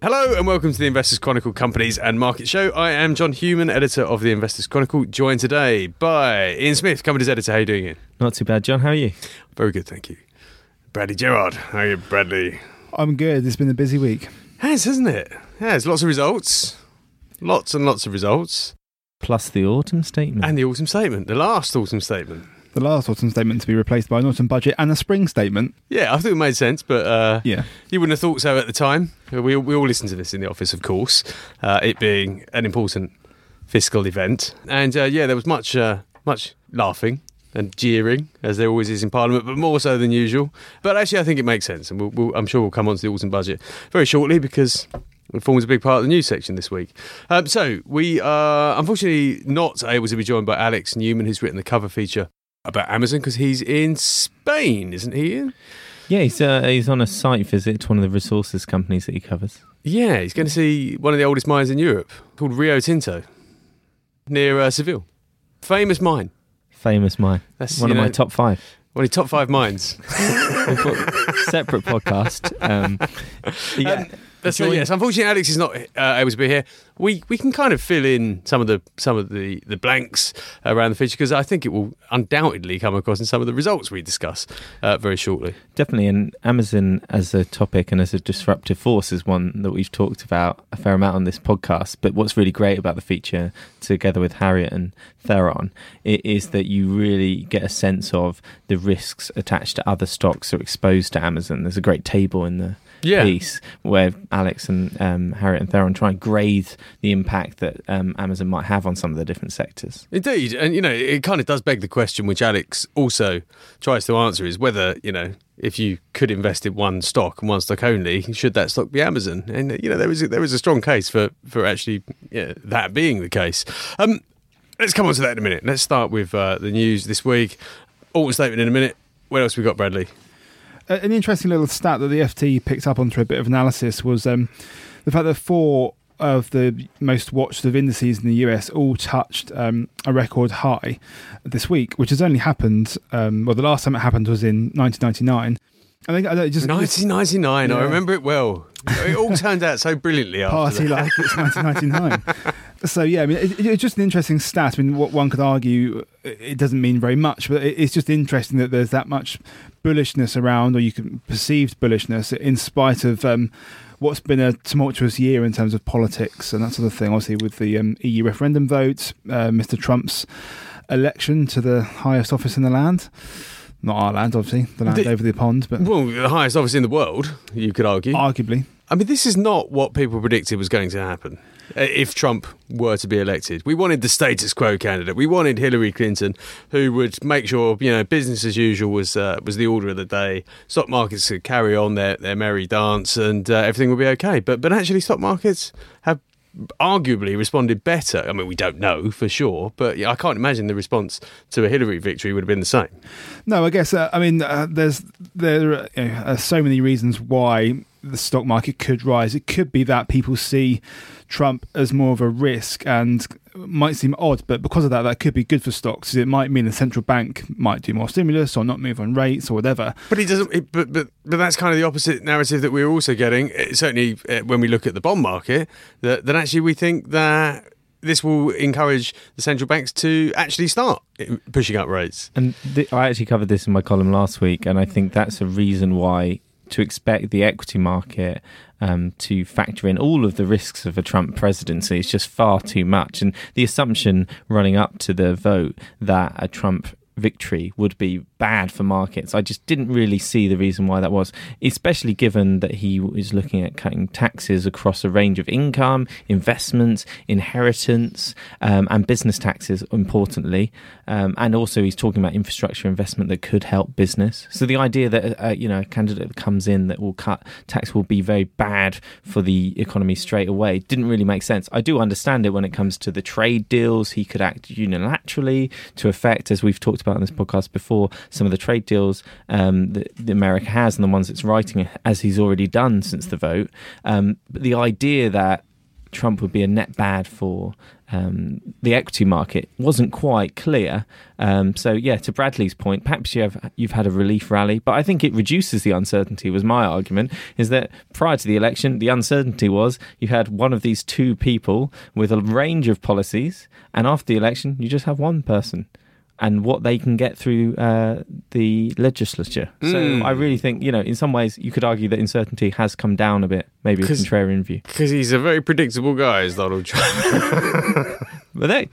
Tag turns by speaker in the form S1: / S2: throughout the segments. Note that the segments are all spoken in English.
S1: Hello and welcome to the Investors Chronicle Companies and Market Show. I am John Hughman, editor of the Investors Chronicle, joined today by Ian Smith, Companies editor. How are you doing, Ian?
S2: Not too bad, John. How are you?
S1: Very good, thank you. Bradley Gerrard. How are you, Bradley?
S3: I'm good. It's been a busy week.
S1: Has, hasn't it? Has. Lots of results. Lots and lots of results.
S2: Plus the autumn statement.
S1: And the autumn statement, the last autumn statement.
S3: The last autumn statement to be replaced by an autumn budget and a spring statement.
S1: Yeah, I think it made sense, but uh,
S3: Yeah.
S1: you wouldn't have thought so at the time. We, we all listened to this in the office, of course, uh, it being an important fiscal event. And uh, yeah, there was much, uh, much laughing and jeering, as there always is in Parliament, but more so than usual. But actually, I think it makes sense, and we'll, we'll, I'm sure we'll come on to the autumn budget very shortly because it forms a big part of the news section this week. Um, so we are unfortunately not able to be joined by Alex Newman, who's written the cover feature about Amazon because he's in Spain, isn't he? Ian?
S2: yeah, he's, uh, he's on a site visit to one of the resources companies that he covers.
S1: Yeah, he's going to see one of the oldest mines in Europe called Rio Tinto near uh, Seville. Famous mine.
S2: Famous mine.
S1: That's
S2: one of my top five.
S1: one of the top five mines.
S2: Separate podcast. Um, yeah.
S1: That's
S2: Join-
S1: yes. Unfortunately, Alex is not uh, able to be here. We we can kind of fill in some of the some of the, the blanks around the feature because I think it will undoubtedly come across in some of the results we discuss uh, very shortly.
S2: Definitely, and Amazon as a topic and as a disruptive force is one that we've talked about a fair amount on this podcast. But what's really great about the feature, together with Harriet and Theron, is that you really get a sense of the risks attached to other stocks that are exposed to Amazon. There's a great table in the
S1: Yeah.
S2: piece where Alex and um, Harriet and Theron try and grade the impact that um, Amazon might have on some of the different sectors.
S1: Indeed, and you know, it kind of does beg the question, which Alex also tries to answer, is whether you know if you could invest in one stock and one stock only, should that stock be Amazon? And you know, there is a, there is a strong case for for actually yeah, that being the case. Um, let's come on to that in a minute. Let's start with uh, the news this week. Autumn statement in a minute. What else we got, Bradley?
S3: An interesting little stat that the FT picked up on through a bit of analysis was um, the fact that four of the most watched of indices in the US all touched um, a record high this week, which has only happened. Um, well, the last time it happened was in 1999. I think I don't- just
S1: 1999. I remember it well. It all turned out so brilliantly after
S3: party
S1: that.
S3: like it's 1999. so yeah, I mean, it, it's just an interesting stat. I mean, what one could argue, it doesn't mean very much, but it, it's just interesting that there's that much bullishness around, or you can perceived bullishness, in spite of um, what's been a tumultuous year in terms of politics and that sort of thing. Obviously, with the um, EU referendum vote, uh, Mr. Trump's election to the highest office in the land. Not our land, obviously, the land
S1: The-
S3: over the pond, but
S1: Well, the highest office in the world, you could argue.
S3: arguably.
S1: I mean, this is not what people predicted was going to happen if Trump were to be elected. We wanted the status quo candidate. We wanted Hillary Clinton, who would make sure you know business as usual was uh, was the order of the day. Stock markets could carry on their, their merry dance, and uh, everything would be okay. But but actually, stock markets have arguably responded better. I mean, we don't know for sure, but I can't imagine the response to a Hillary victory would have been the same.
S3: No, I guess uh, I mean uh, there's there are, are so many reasons why the stock market could rise. It could be that people see Trump as more of a risk and might seem odd, but because of that, that could be good for stocks. It might mean the central bank might do more stimulus or not move on rates or whatever.
S1: But he doesn't. It, but but but that's kind of the opposite narrative that we're also getting. uh, Certainly, uh, when we look at the bond market, that that actually we think that this will encourage the central banks to actually start uh, pushing up rates.
S2: And th- I actually covered this in my column last week, and I think that's a reason why to expect the equity market um, to factor in all of the risks of a Trump presidency is just far too much. And the assumption running up to the vote that a Trump victory would be bad for markets. I just didn't really see the reason why that was, especially given that he is looking at cutting taxes across a range of income, investments, inheritance, um, and business taxes, importantly. Um, and also, he's talking about infrastructure investment that could help business. So the idea that uh, you know a candidate that comes in that will cut tax will be very bad for the economy straight away didn't really make sense. I do understand it when it comes to the trade deals. He could act unilaterally to affect, as we've talked about in this podcast before, some of the trade deals um, that, that America has and the ones it's writing as he's already done since the vote. Um, but the idea that Trump would be a net bad for um, the equity market wasn't quite clear. Um, so yeah, to Bradley's point, perhaps you have you've had a relief rally, but I think it reduces the uncertainty. Was my argument is that prior to the election, the uncertainty was you had one of these two people with a range of policies, and after the election, you just have one person and what they can get through uh, the legislature. Mm. So hmm. I really think, you know, in some ways, you could argue that uncertainty has come down a bit, maybe a contrarian view.
S1: Because he's a very predictable guy, is Donald Trump.
S2: but they,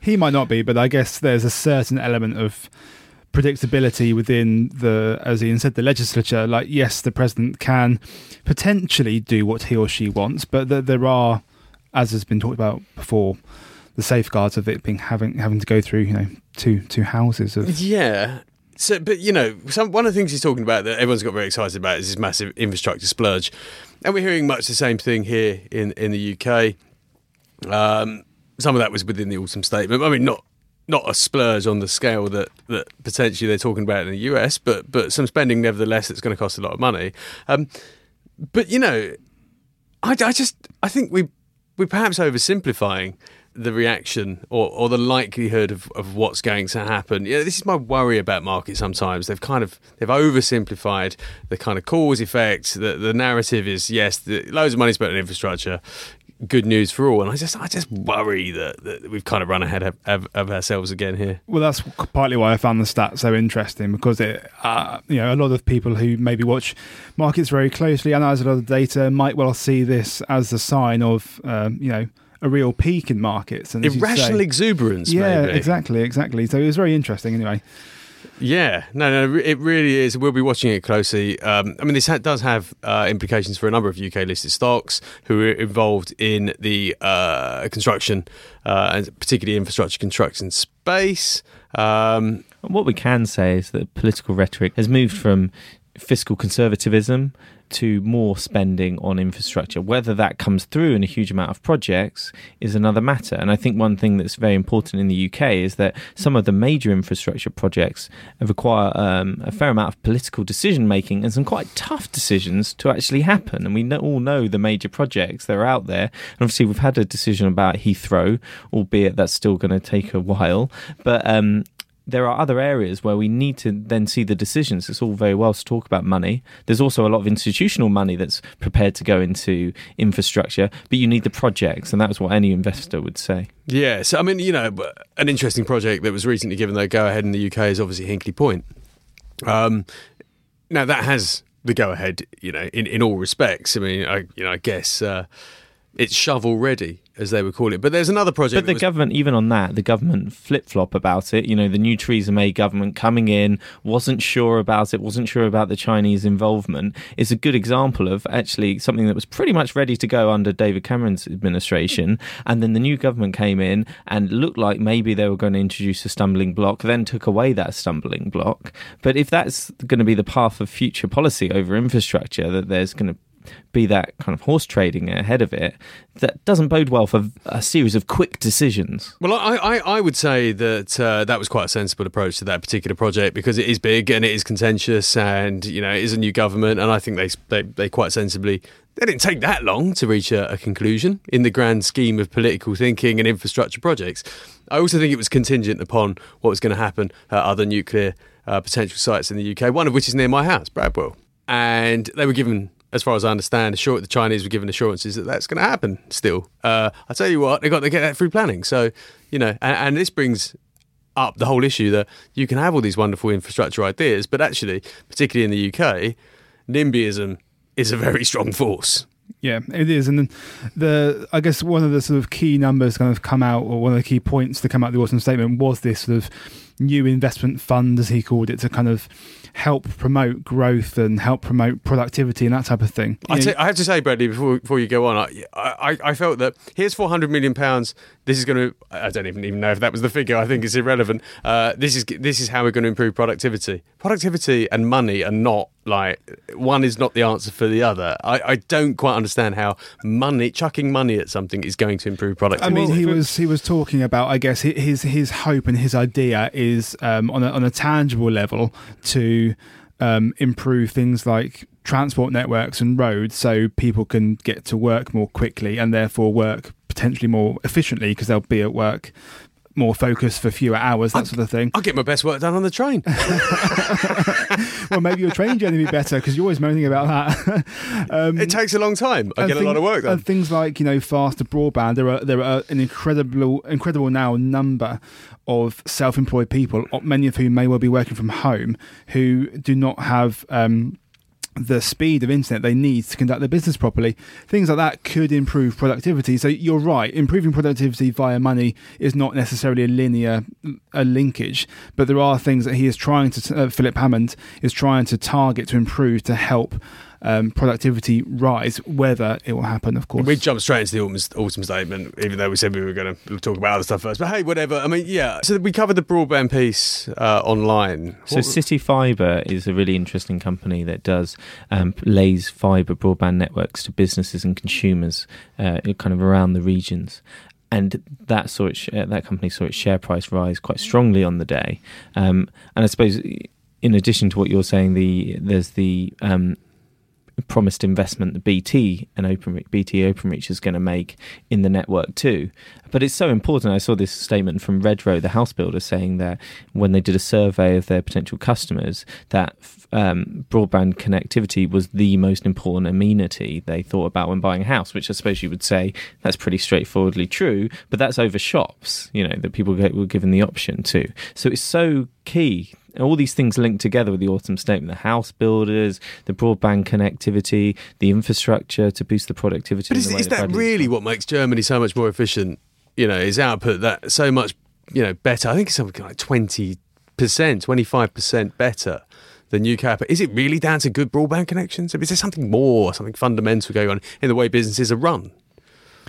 S3: he might not be, but I guess there's a certain element of predictability within the, as Ian said, the legislature. Like, yes, the president can potentially do what he or she wants, but there are, as has been talked about before, the safeguards of it being having having to go through you know two two houses of
S1: yeah. So, but you know, some, one of the things he's talking about that everyone's got very excited about is this massive infrastructure splurge, and we're hearing much the same thing here in in the UK. Um, some of that was within the autumn statement. I mean, not not a splurge on the scale that, that potentially they're talking about in the US, but but some spending nevertheless that's going to cost a lot of money. Um, but you know, I, I just I think we we're perhaps oversimplifying the reaction or, or the likelihood of, of what's going to happen. Yeah, this is my worry about markets sometimes. They've kind of they've oversimplified the kind of cause effect. The, the narrative is yes, the, loads of money spent on infrastructure, good news for all. And I just I just worry that, that we've kind of run ahead of, of, of, ourselves again here.
S3: Well, that's partly why I found the stats so interesting because it, uh, you know, a lot of people who maybe watch markets very closely, analyze a lot of data, might well see this as a sign of, um, you know a real peak in markets and
S1: irrational
S3: say,
S1: exuberance.
S3: Yeah,
S1: maybe.
S3: exactly, exactly. So it was very interesting. Anyway.
S1: Yeah, no, no, it really is. We'll be watching it closely. Um, I mean, this ha- does have uh, implications for a number of UK listed stocks who are involved in the uh, construction uh, and particularly infrastructure construction space. Um,
S2: what we can say is that political rhetoric has moved from fiscal conservatism to more spending on infrastructure. Whether that comes through in a huge amount of projects is another matter. And I think one thing that's very important in the UK is that some of the major infrastructure projects require um, a fair amount of political decision making and some quite tough decisions to actually happen. And we know, all know the major projects that are out there. And obviously, we've had a decision about Heathrow, albeit that's still going to take a while. But um, there are other areas where we need to then see the decisions. It's all very well to talk about money. There's also a lot of institutional money that's prepared to go into infrastructure, but you need the projects, and that's what any investor would say.
S1: Yeah, so I mean, you know, an interesting project that was recently given the go ahead in the UK is obviously Hinkley Point. Um, now that has the go ahead, you know, in, in all respects. I mean, I you know, I guess uh, it's shovel ready as they would call it. But there's another project.
S2: But the
S1: was...
S2: government, even on that, the government flip flop about it. You know, the new Theresa May government coming in wasn't sure about it, wasn't sure about the Chinese involvement. Is a good example of actually something that was pretty much ready to go under David Cameron's administration, and then the new government came in and looked like maybe they were going to introduce a stumbling block, then took away that stumbling block. But if that's going to be the path of future policy over infrastructure, that there's going to be that kind of horse trading ahead of it, that doesn't bode well for a series of quick decisions.
S1: Well, I, I, I would say that uh, that was quite a sensible approach to that particular project because it is big and it is contentious and, you know, it is a new government. And I think they, they, they quite sensibly they didn't take that long to reach a, a, conclusion in the grand scheme of political thinking and infrastructure projects. I also think it was contingent upon what was going to happen at other nuclear uh, potential sites in the UK, one of which is near my house, Bradwell. And they were given as far as I understand, assure, the Chinese were given assurances that that's going to happen still. Uh, I tell you what, they got to get that through planning. So, you know, and, and, this brings up the whole issue that you can have all these wonderful infrastructure ideas, but actually, particularly in the UK, NIMBYism is a very strong force.
S3: Yeah, it is, and the I guess one of the sort of key numbers kind of come out, or one of the key points to come out of the autumn statement was this sort of new investment fund, as he called it, to kind of help promote growth and help promote productivity and that type of thing.
S1: I, t- I have to say, Bradley, before, before you go on, I, I, I felt that here's 400 million pounds. This is going to. I don't even even know if that was the figure. I think it's irrelevant. Uh, this is this is how we're going to improve productivity. Productivity and money are not like one is not the answer for the other. I, I don't quite understand how money chucking money at something is going to improve productivity.
S3: I mean, he was he was talking about. I guess his his hope and his idea is um, on a on a tangible level to um, improve things like transport networks and roads so people can get to work more quickly and therefore work potentially more efficiently because they'll be at work more focused for fewer hours, that
S1: I-
S3: sort of thing.
S1: I'll get my best work done on the train.
S3: well, maybe your train journey will be better because you're always moaning about that. um,
S1: it takes a long time. I get a lot of work done.
S3: And things like you know faster broadband. There are there are an incredible incredible now number of self-employed people, many of whom may well be working from home, who do not have. Um, the speed of internet they need to conduct their business properly. Things like that could improve productivity. So you're right, improving productivity via money is not necessarily a linear a linkage, but there are things that he is trying to, uh, Philip Hammond is trying to target to improve to help um, productivity rise. Whether it will happen, of course.
S1: We jumped straight into the autumn, autumn statement, even though we said we were going to talk about other stuff first. But hey, whatever. I mean, yeah. So we covered the broadband piece uh, online.
S2: So
S1: What-
S2: City Fibre is a really interesting company that does um, lays fibre broadband networks to businesses and consumers, uh, kind of around the regions. And that saw its, uh, that company saw its share price rise quite strongly on the day. Um, and I suppose, in addition to what you're saying, the there's the um, promised investment that BT and Open BT OpenReach is going to make in the network too. But it's so important. I saw this statement from Redrow, the house builder, saying that when they did a survey of their potential customers, that um, broadband connectivity was the most important amenity they thought about when buying a house. Which I suppose you would say that's pretty straightforwardly true, but that's over shops. You know that people were given the option to. So it's so key all these things linked together with the autumn statement the house builders the broadband connectivity the infrastructure to boost the productivity
S1: But is,
S2: the
S1: is that really what makes Germany so much more efficient? You know, is output that so much, you know, better? I think it's something like twenty percent, twenty five percent better than UK output. Is it really down to good broadband connections? Is there something more, something fundamental going on in the way businesses are run?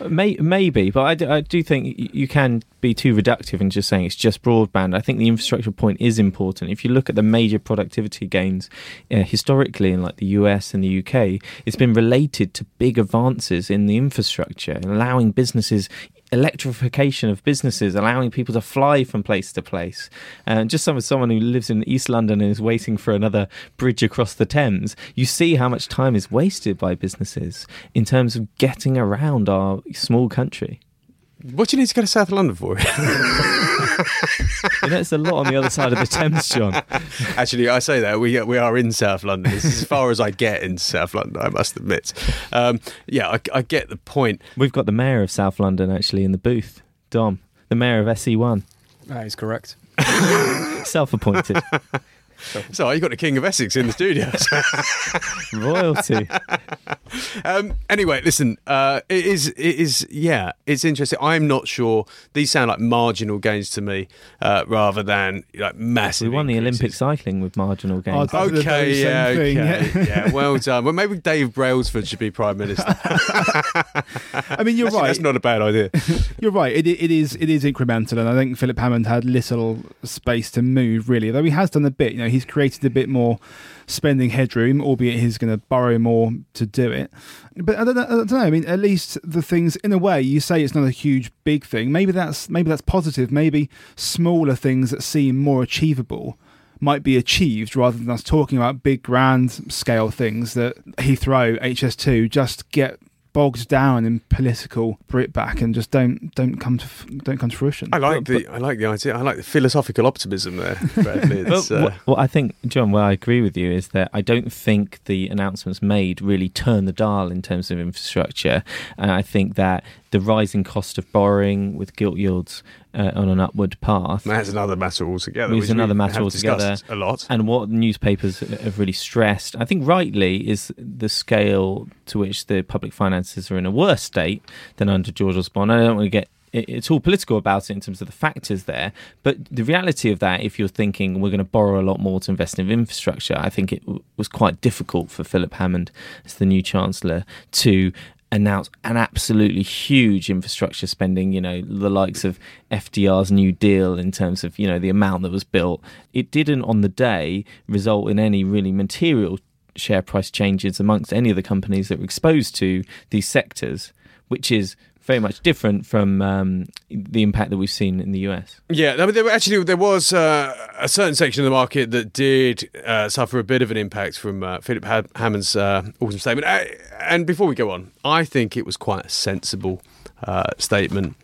S2: May, maybe, but I do, I do think you can be too reductive in just saying it's just broadband. I think the infrastructure point is important. If you look at the major productivity gains uh, historically in like the US and the UK, it's been related to big advances in the infrastructure and allowing businesses electrification of businesses, allowing people to fly from place to place. Uh, and just some someone who lives in East London and is waiting for another bridge across the Thames, you see how much time is wasted by businesses in terms of getting around our small country.
S1: What do you need to go to South London for?
S2: You know, it's a lot on the other side of the Thames, John.
S1: Actually, I say that we we are in South London. This is as far as I get in South London. I must admit. Um, yeah, I, I get the point.
S2: We've got the mayor of South London actually in the booth, Dom, the mayor of SE1,
S4: That is correct.
S2: self-appointed
S1: So you got the King of Essex in the studio.
S2: royalty.
S1: Um, anyway, listen. Uh, it is. It is. Yeah, it's interesting. I'm not sure. These sound like marginal gains to me, uh, rather than like massive.
S2: We won the
S1: increases.
S2: Olympic cycling with marginal
S3: Oh,
S2: gains.
S3: that- the
S1: Okay, yeah, okay,
S3: yeah.
S1: yeah. Well done. Well, maybe Dave Brailsford should be prime minister.
S3: I mean, you're
S1: Actually,
S3: right.
S1: That's not a bad idea.
S3: You're right. It, it is it is incremental, and I think Philip Hammond had little space to move really. Though he has done a bit. You know, he's created a bit more spending headroom, albeit he's going to borrow more to do it. But I don't, know, I don't know. I mean, at least the things in a way you say it's not a huge big thing. Maybe that's maybe that's positive. Maybe smaller things that seem more achievable might be achieved rather than us talking about big grand scale things that Heathrow HS2 just get bogged down in political Britback and just don't don't come to don't come to fruition.
S1: I like
S2: But-
S1: the. I like the idea. I like the philosophical optimism there, Bradley.
S2: But
S1: uh,
S2: what, what I think, John, where I agree with you is that I don't think the announcements made really turn the dial in terms of infrastructure. And I think that the rising cost of borrowing with gilt yields uh, on an upward path
S1: that's another matter altogether.
S2: It's another matter altogether.
S1: A lot.
S2: And what newspapers have really stressed, I think rightly, is the scale to which the public finances are in a worse state than under George Osborne. I don't want to get it's all political about it in terms of the factors there. But the reality of that, if you're thinking we're going to borrow a lot more to invest in infrastructure, I think it w- was quite difficult for Philip Hammond as the new chancellor to announce an absolutely huge infrastructure spending, you know, the likes of FDR's New Deal in terms of, you know, the amount that was built. It didn't on the day result in any really material share price changes amongst any of the companies that were exposed to these sectors, which is very much different from um, the impact that we've seen in the US.
S1: Yeah, I mean, there were actually there was uh, a certain section of the market that did uh, suffer a bit of an impact from uh, Philip ha- Hammond's uh, autumn statement. And before we go on, I think it was quite a sensible uh, statement.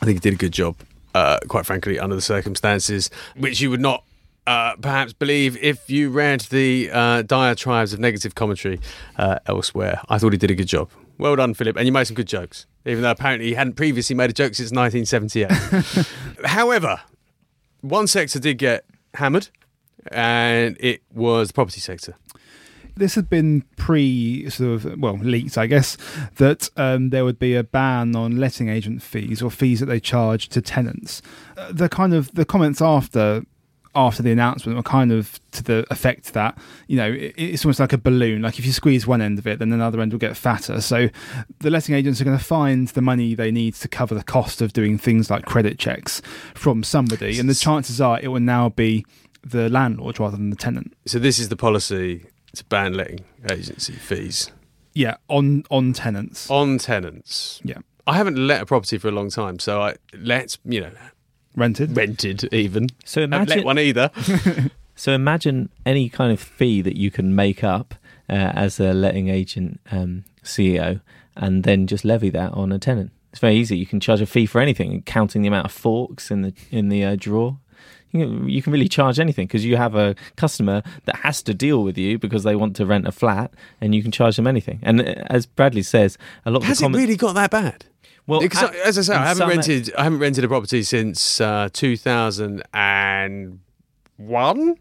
S1: I think he did a good job, uh, quite frankly, under the circumstances, which you would not. Uh, perhaps believe if you read the uh, diatribes of negative commentary uh, elsewhere. I thought he did a good job. Well done, Philip, and you made some good jokes, even though apparently he hadn't previously made a joke since 1978. However, one sector did get hammered, and it was the property sector.
S3: this had been pre sort of well leaked, I guess, that um, there would be a ban on letting agent fees or fees that they charge to tenants. Uh, the kind of the comments after after the announcement were kind of to the effect that you know it, it's almost like a balloon. Like if you squeeze one end of it, then another end will get fatter. So the letting agents are going to find the money they need to cover the cost of doing things like credit checks from somebody, and the chances are it will now be the landlord rather than the tenant.
S1: So this is the policy to ban letting agency fees
S3: Yeah, on on tenants.
S1: on tenants.
S3: Yeah.
S1: I haven't let a property for a long time, so I let you know
S3: rented.
S1: rented even.
S2: So
S1: Haven't let
S2: imagine,
S1: one either.
S2: so imagine any kind of fee that you can make up uh, as a letting agent um, CEO, and then just levy that on a tenant. It's very easy. You can charge a fee for anything, counting the amount of forks in the in the uh, drawer. You can, you can really charge anything because you have a customer that has to deal with you because they want to rent a flat, and you can charge them anything. And uh, as Bradley says, a lot of
S1: Has
S2: the
S1: it
S2: comments.
S1: really got that bad?
S2: Well,
S1: Because
S2: at-
S1: as I say, I haven't
S2: some-
S1: rented. I haven't rented a property since uh, 2001,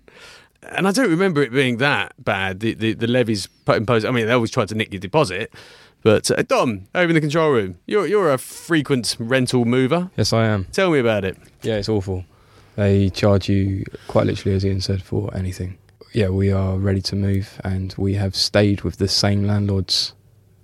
S1: and I don't remember it being that bad. The the, the levies imposed. I mean, they always tried to nick your deposit. But uh, Dom, over in the control room, you're you're a frequent rental mover.
S4: Yes, I am.
S1: Tell me about it.
S4: Yeah, it's awful. They charge you quite literally, as Ian said, for anything. Yeah, we are ready to move, and we have stayed with the same landlords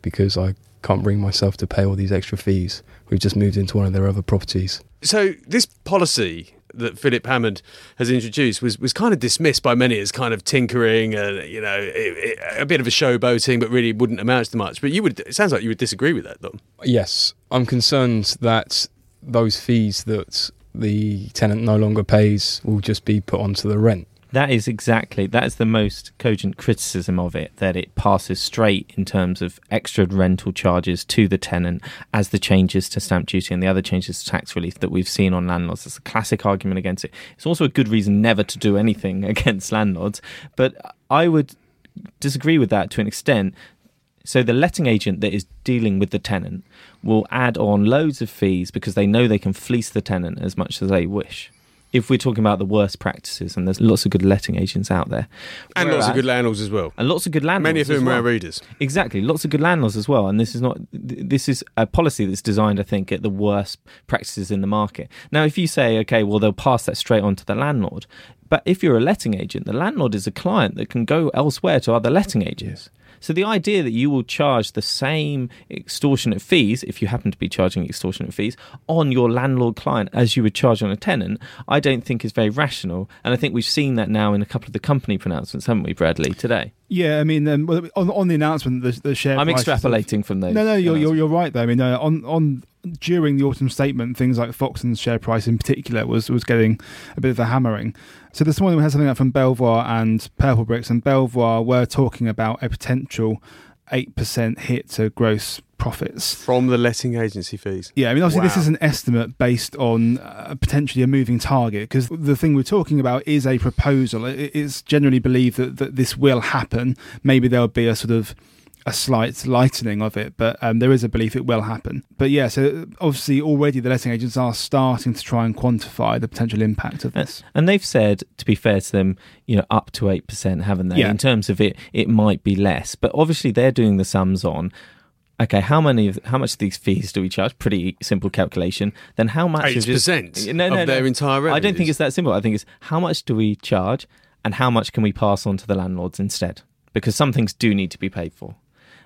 S4: because I can't bring myself to pay all these extra fees. We've just moved into one of their other properties.
S1: So this policy that Philip Hammond has introduced was, was kind of dismissed by many as kind of tinkering and you know it, it, a bit of a showboating, but really wouldn't amount to much. But you would. It sounds like you would disagree with that, Dom.
S4: Yes, I'm concerned that those fees that the tenant no longer pays will just be put onto the rent.
S2: That is exactly that is the most cogent criticism of it that it passes straight in terms of extra rental charges to the tenant as the changes to stamp duty and the other changes to tax relief that we've seen on landlords. It's a classic argument against it. It's also a good reason never to do anything against landlords, but I would disagree with that to an extent. So the letting agent that is dealing with the tenant will add on loads of fees because they know they can fleece the tenant as much as they wish. If we're talking about the worst practices, and there's lots of good letting agents out there,
S1: And lots of good landlords as well.
S2: and lots of good landlords.
S1: Many of
S2: as
S1: whom are
S2: well.
S1: our readers.
S2: Exactly, lots of good landlords as well. And this is not this is a policy that's designed, I think, at the worst practices in the market. Now, if you say, okay, well, they'll pass that straight on to the landlord, but if you're a letting agent, the landlord is a client that can go elsewhere to other letting agents. So the idea that you will charge the same extortionate fees, if you happen to be charging extortionate fees, on your landlord client as you would charge on a tenant, I don't think is very rational. And I think we've seen that now in a couple of the company pronouncements, haven't we, Bradley, today?
S3: Yeah, I mean, um, on on the announcement, the, the share.
S2: I'm extrapolating from those.
S3: No, no, you're, you're you're right though. I mean, uh, on on during the autumn statement, things like Foxton's share price in particular was was getting a bit of a hammering. So this morning we had something out from Belvoir and Purple Bricks, and Belvoir were talking about a potential eight percent hit to gross profits.
S1: From the letting agency fees.
S3: Yeah, I mean, obviously, this is an estimate based on uh, potentially a moving target because the thing we're talking about is a proposal. It- It's generally believed that, that this will happen. Maybe there'll be a sort of a slight lightening of it, but um, there is a belief it will happen. But yeah, so obviously, already the letting agents are starting to try and quantify the potential impact of this.
S2: And they've said, to be fair to them, you know, up to eight percent, haven't they?
S3: Yeah.
S2: In terms of it, it might be less, but obviously they're doing the sums on. Okay, how many of how much of these fees do we charge? Pretty simple calculation. Then how much
S1: Eight
S2: of just-
S1: percent
S2: No, no,
S1: of their
S2: no.
S1: entire revenue.
S2: I don't think it's that simple. I think it's how much do we charge, and how much can we pass on to the landlords instead? Because some things do need to be paid for.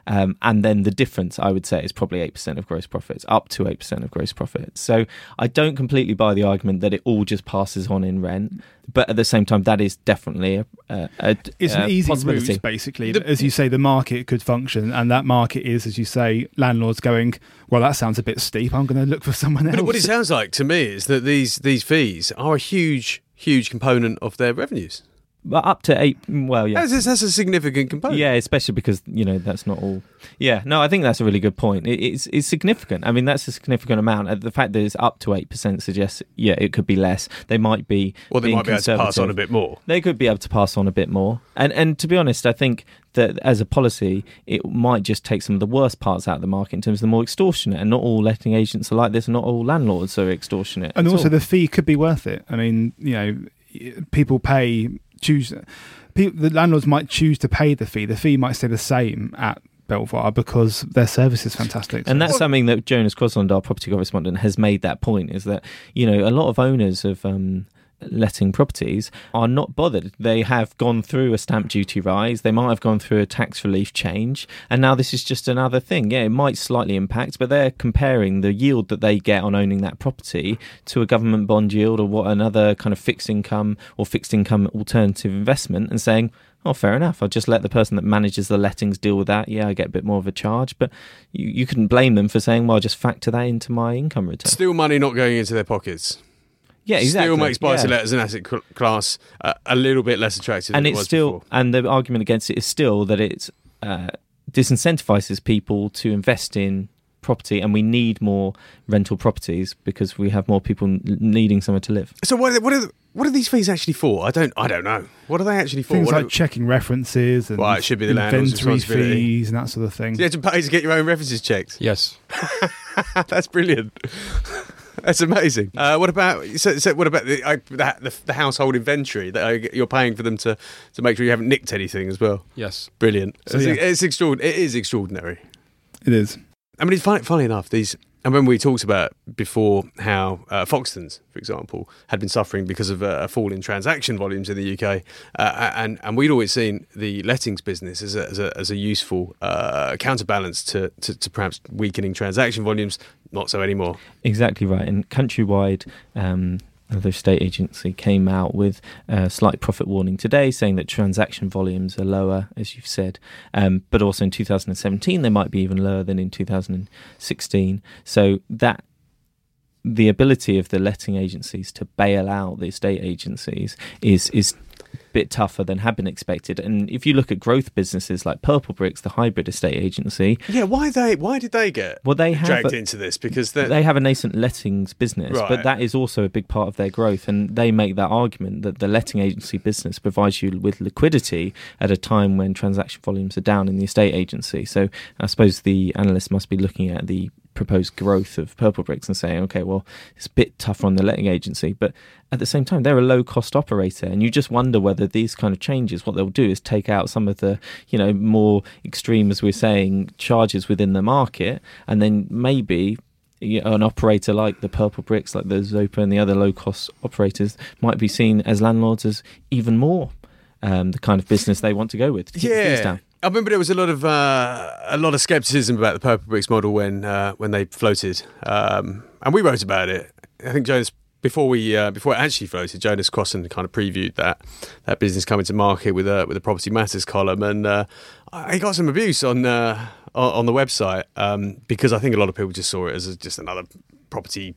S2: Um, and then the difference, I would say, is probably 8% of gross profits, up to 8% of gross profits. So I don't completely buy the argument that it all just passes on in rent. But at the same time, that is definitely a, a, a
S3: It's
S2: a
S3: an easy
S2: possibility.
S3: route, basically.
S1: The-
S3: as you say, the market could function, and that market is, as you say, landlords going, "Well, that sounds a bit steep. I'm going to look for someone else."
S1: But what it sounds like to me is that these these fees are a huge huge component of their revenues.
S2: But up to eight, well, yeah.
S1: That's, that's a significant component.
S2: Yeah, especially because you know that's not all. Yeah, no, I think that's a really good point. It, it's it's significant. I mean, that's a significant amount. Uh, The fact that it's up to eight percent suggests, yeah, it could be less. They might be.
S1: Or they
S2: being
S1: might be able to pass on a bit more.
S2: They could be able to pass on a bit more. And and to be honest, I think that as a policy, it might just take some of the worst parts out of the market in terms of the more extortionate. And not all letting agents are like this. and Not all landlords are extortionate.
S3: and also
S2: all.
S3: the fee could be worth it. I mean, you know, people pay choose. People, the landlords might choose to pay the fee. The fee might stay the same at Belvoir because their service is fantastic.
S2: And that's something that Jonas Crosland, our property correspondent, has made that point is that, you know, a lot of owners of um, letting properties are not bothered. They have gone through a stamp duty rise, they might have gone through a tax relief change, and now this is just another thing. Yeah, it might slightly impact, but they're comparing the yield that they get on owning that property to a government bond yield or what another kind of fixed income or fixed income alternative investment and saying, Oh, fair enough. I'll just let the person that manages the lettings deal with that. Yeah, I get a bit more of a charge, but you, you couldn't blame them for saying, "Well, I'll just factor that into my income return."
S1: Still money not going into their pockets.
S2: Yeah, exactly.
S1: Still makes buy to
S2: yeah.
S1: let as an asset cl- class uh, a little bit less attractive
S2: and
S1: than it
S2: it's
S1: was
S2: still,
S1: before.
S2: and the argument against it is still that it uh, disincentivizes people to invest in property, and we need more rental properties because we have more people needing somewhere to live.
S1: So what are, what are what are these fees actually for? I don't I don't know. What are they actually for?
S3: things
S1: What
S3: like
S1: are-
S3: checking references and
S1: Well, it should be the
S3: inventory fees and that sort of thing.
S1: you have to pay to get your own references checked.
S4: Yes.
S1: That's brilliant. That's amazing. Uh, what about so, so what about the, I, the, the the household inventory that I, you're paying for them to to make sure you haven't nicked anything as well?
S4: Yes.
S1: Brilliant.
S3: So,
S1: it's,
S3: yeah.
S1: it's extraordinary. It is extraordinary.
S3: It is.
S1: I mean, it's funny, funny enough. These, and when we talked about before how uh, Foxtons, for example, had been suffering because of a, a fall in transaction volumes in the UK, uh, and and we'd always seen the lettings business as a as a, as a useful uh, counterbalance to, to to perhaps weakening transaction volumes. Not so anymore.
S2: Exactly right. And countrywide, um, the estate agency came out with a slight profit warning today, saying that transaction volumes are lower, as you've said. Um, but also in 2017, they might be even lower than in 2016. So that the ability of the letting agencies to bail out the estate agencies is is bit tougher than had been expected. And if you look at growth businesses like Purple Bricks, the hybrid estate agency,
S1: Yeah. Why they? Why did they get
S2: well, they have
S1: dragged
S2: a-
S1: into this? Because they
S2: they have a nascent lettings business,
S1: Right.
S2: but that is also a big part of their growth. And they make that argument that the letting agency business provides you with liquidity at a time when transaction volumes are down in the estate agency. So I suppose the analysts must be looking at the proposed growth of Purple Bricks and saying, okay, well, it's a bit tougher on the letting agency, but at the same time, they're a low cost operator, and you just wonder whether these kind of changes, what they'll do is take out some of the, you know, more extreme, as we're saying, charges within the market, and then maybe you know, an operator like the Purple Bricks, like the Zopa and the other low cost operators, might be seen as landlords as even more um, the kind of business they want to go with. To keep the fees
S1: Yeah,
S2: down.
S1: I remember there was a lot of uh, a lot of skepticism about the Purple Bricks model when uh, when they floated, um, and we wrote about it. I think Jonas before we uh, before it actually floated, Jonas Crosland kind of previewed that that business coming to market with a with a Property Matters column, and uh, he got some abuse on uh, on on the website um, because I think a lot of people just saw it as just another property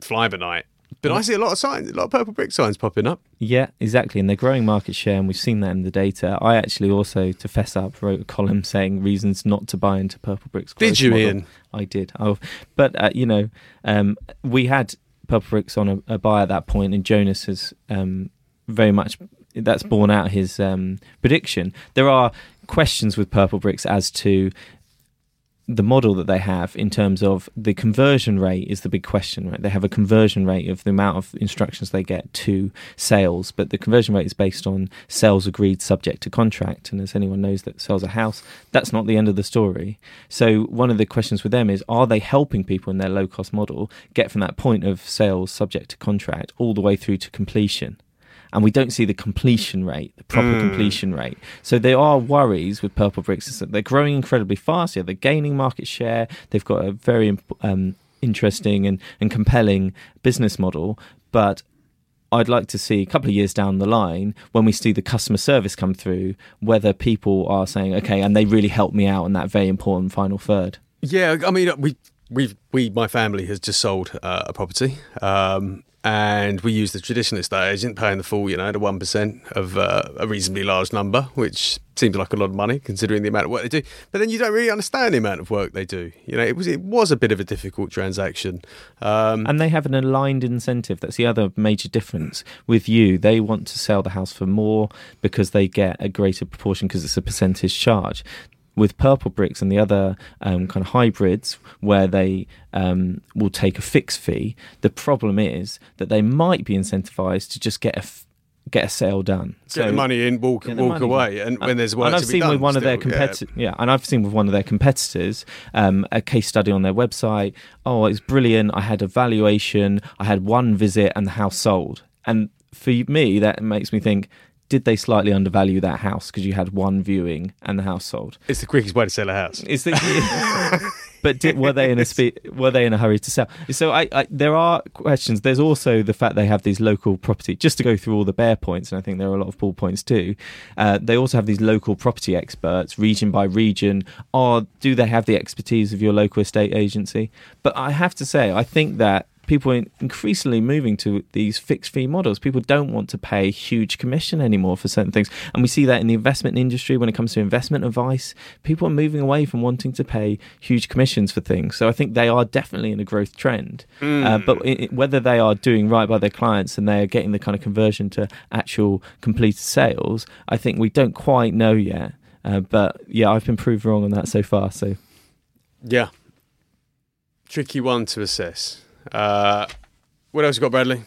S1: fly by night. But I see a lot of signs, a lot of Purple Brick signs popping up.
S2: Yeah, exactly. And they're growing market share, and we've seen that in the data. I actually also, to fess up, wrote a column saying reasons not to buy into Purple Bricks.
S1: Did you,
S2: model.
S1: Ian?
S2: I did. Oh, but uh, you know, um, we had Purple Bricks on a, a buy at that point, and Jonas has um, very much that's borne out his um, prediction. There are questions with Purple Bricks as to the model that they have in terms of the conversion rate is the big question, right? They have a conversion rate of the amount of instructions they get to sales, but the conversion rate is based on sales agreed subject to contract. And as anyone knows that sells a house, that's not the end of the story. So one of the questions with them is are they helping people in their low cost model get from that point of sales subject to contract all the way through to completion? And we don't see the completion rate, the proper
S1: Mm.
S2: completion rate. So there are worries with Purple Bricks they're growing incredibly fast. Yeah, they're gaining market share. They've got a very um, interesting and, and compelling business model, but I'd like to see a couple of years down the line when we see the customer service come through, whether people are saying, okay, and they really helped me out in that very important final third.
S1: Yeah, I mean, we we we my family has just sold uh, a property, um, and we use the traditional estate agent, paying the full, you know, the one percent of uh, a reasonably large number, which seems like a lot of money considering the amount of work they do. But then you don't really understand the amount of work they do. You know, it was it was a bit of a difficult transaction. Um,
S2: And they have an aligned incentive. That's the other major difference with you. They want to sell the house for more because they get a greater proportion because it's a percentage charge. With Purple Bricks and the other um, kind of hybrids, where they um, will take a fixed fee, the problem is that they might be incentivized to just get a f- get a sale done.
S1: get the money in, walk walk
S2: money
S1: away, and when there's work
S2: and I've seen with one of their
S1: still, yeah.
S2: competitors, yeah. and I've seen with one of their competitors um, a case study on their website. Oh, it's brilliant! I had a valuation, I had one visit, and the house sold. And for me, that makes me think: Did they slightly undervalue that house because you had one viewing and the house sold?
S1: It's the quickest way to sell a house.
S2: Is the, but did, were they in a spe- were they in a hurry to sell? So I, I, there are questions. There's also the fact they have these local property. Just to go through all the bear points, and I think there are a lot of bull points too. Uh, they also have these local property experts, region by region. Or do they have the expertise of your local estate agency? But I have to say, I think that people are increasingly moving to these fixed fee models. People don't want to pay huge commission anymore for certain things. And we see that in the investment industry when it comes to investment advice. People are moving away from wanting to pay huge commissions for things. So I think they are definitely in a growth trend. Uh, but i i- whether they are doing right by their clients and they are getting the kind of conversion to actual completed sales, I think we don't quite know yet. Uh, but yeah, I've been proved wrong on that so far. So
S1: Yeah, tricky one to assess. Uh, what else you got, Bradley?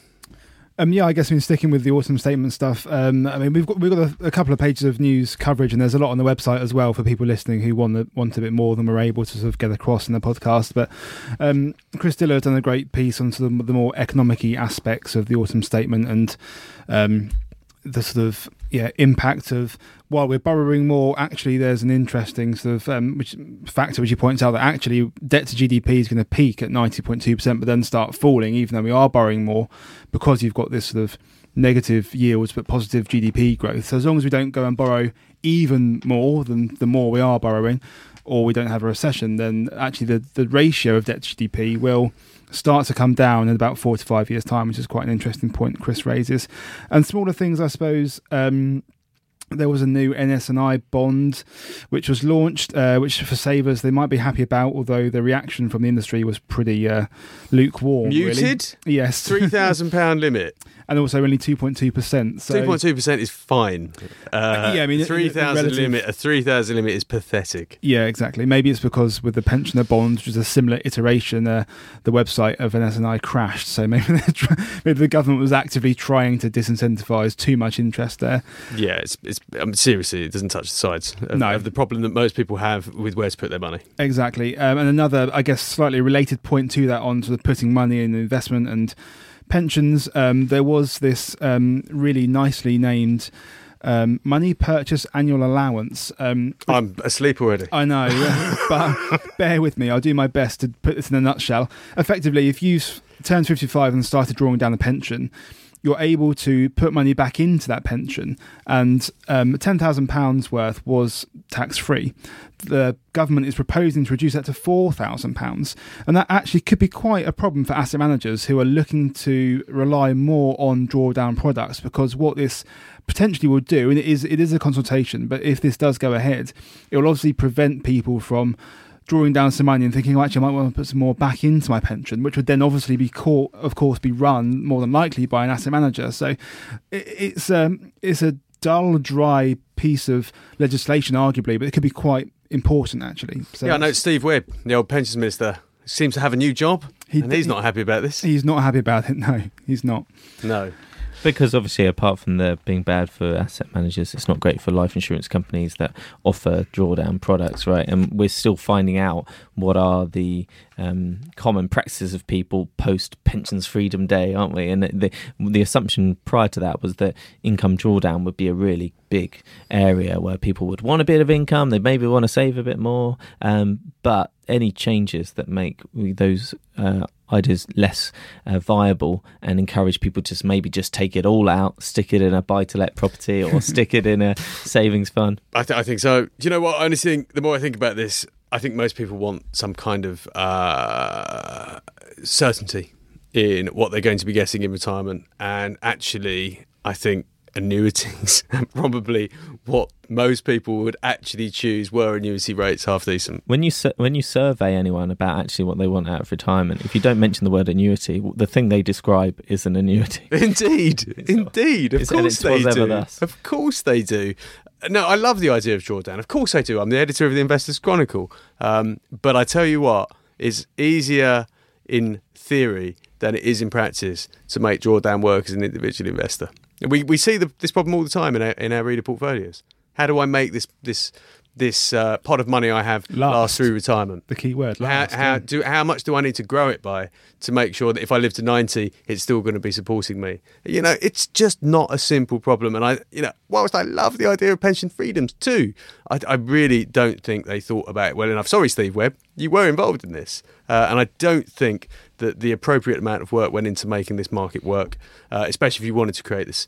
S3: Um, yeah, I guess we're sticking with the autumn statement stuff. Um, I mean, we've got we've got a, a couple of pages of news coverage, and there's a lot on the website as well for people listening who want a, want a bit more than we're able to sort of get across in the podcast. But um, Chris Dillow has done a great piece on sort of the more economic-y aspects of the autumn statement and um, the sort of yeah impact of while we're borrowing more, actually there's an interesting sort of um, which factor which he points out that actually debt to GDP is going to peak at 90.2 percent, but then start falling, even though we are borrowing more because you've got this sort of negative yields but positive GDP growth. So as long as we don't go and borrow even more than the more we are borrowing, or we don't have a recession, then actually the the ratio of debt to GDP will start to come down in about four to five years' time, which is quite an interesting point Chris raises. And smaller things, I suppose. Um, there was a new NS&I bond which was launched, uh, which for savers they might be happy about, although the reaction from the industry was pretty uh, lukewarm. really.
S1: Muted.
S3: Yes,
S1: Three thousand pound limit.
S3: And also only two point two percent.
S1: So Two point two percent is fine. Uh,
S3: Yeah, I mean,
S1: three thousand
S3: relative-
S1: limit. A three thousand limit is pathetic.
S3: Yeah, exactly. Maybe it's because with the pensioner bond, which was a similar iteration, uh, the website of NS&I crashed. So maybe try- maybe the government was actively trying to disincentivize too much interest there.
S1: Yeah, it's it's um, seriously, it doesn't touch the sides of,
S3: No.
S1: of the problem that most people have with where to put their money.
S3: Exactly. Um, and another, I guess, slightly related point to that on sort of putting money in investment and pensions. Um, there was this um, really nicely named um, money purchase annual allowance. Um,
S1: I'm asleep already.
S3: I know, yeah, but bear with me. I'll do my best to put this in a nutshell. Effectively, if you turned 55 and started drawing down a pension, you're able to put money back into that pension, and um, £10,000 worth was tax free. The government is proposing to reduce that to £4,000, and that actually could be quite a problem for asset managers who are looking to rely more on drawdown products because what this potentially will do, and it is it is a consultation, but if this does go ahead, it will obviously prevent people from drawing down some money and thinking, oh, actually, I might want to put some more back into my pension, which would then obviously be caught, of course, be run more than likely by an asset manager. So it's um, it's a dull, dry piece of legislation, arguably, but it could be quite important actually. So
S1: yeah, I know Steve Webb, the old pensions minister, seems to have a new job,
S3: He-
S1: and he's
S3: he-
S1: not happy about this.
S3: He's not happy about it. No, he's not.
S1: No.
S2: Because obviously, apart from the being bad for asset managers, it's not great for life insurance companies that offer drawdown products, right? And we're still finding out what are the um, common practices of people post pensions freedom day, aren't we? And the, the assumption prior to that was that income drawdown would be a really big area where people would want a bit of income, they maybe want to save a bit more, um, but any changes that make those uh, ideas less uh, viable and encourage people to just maybe just take it all out, stick it in a buy to let property or stick it in a savings fund.
S1: I, th- I think so. Do you know what? I only think the more I think about this, I think most people want some kind of uh, certainty in what they're going to be getting in retirement. And actually, I think annuities probably what most people would actually choose were annuity rates half decent.
S2: When you su- when you survey anyone about actually what they want out of retirement, if you don't mention the word annuity, the thing they describe is an annuity.
S1: Indeed, indeed, of course they do.
S2: thus.
S1: Of course they do. No, I love the idea of drawdown. Of course I do. I'm the editor of the Investors Chronicle. Um, but I tell you what, it's easier in theory than it is in practice to make drawdown work as an individual investor. We we see the, this problem all the time in our, in our reader portfolios. How do I make this this this uh, pot of money I have last,
S3: Last.
S1: through retirement?
S3: The key word.
S1: How,
S3: last,
S1: how
S3: yeah.
S1: do how much do I need to grow it by to make sure that if I live to ninety, it's still going to be supporting me? You know, it's just not a simple problem. And I, you know, whilst I love the idea of pension freedoms too, I, I really don't think they thought about it well enough. Sorry, Steve Webb, you were involved in this, uh, and I don't think that the appropriate amount of work went into making this market work, uh, especially if you wanted to create this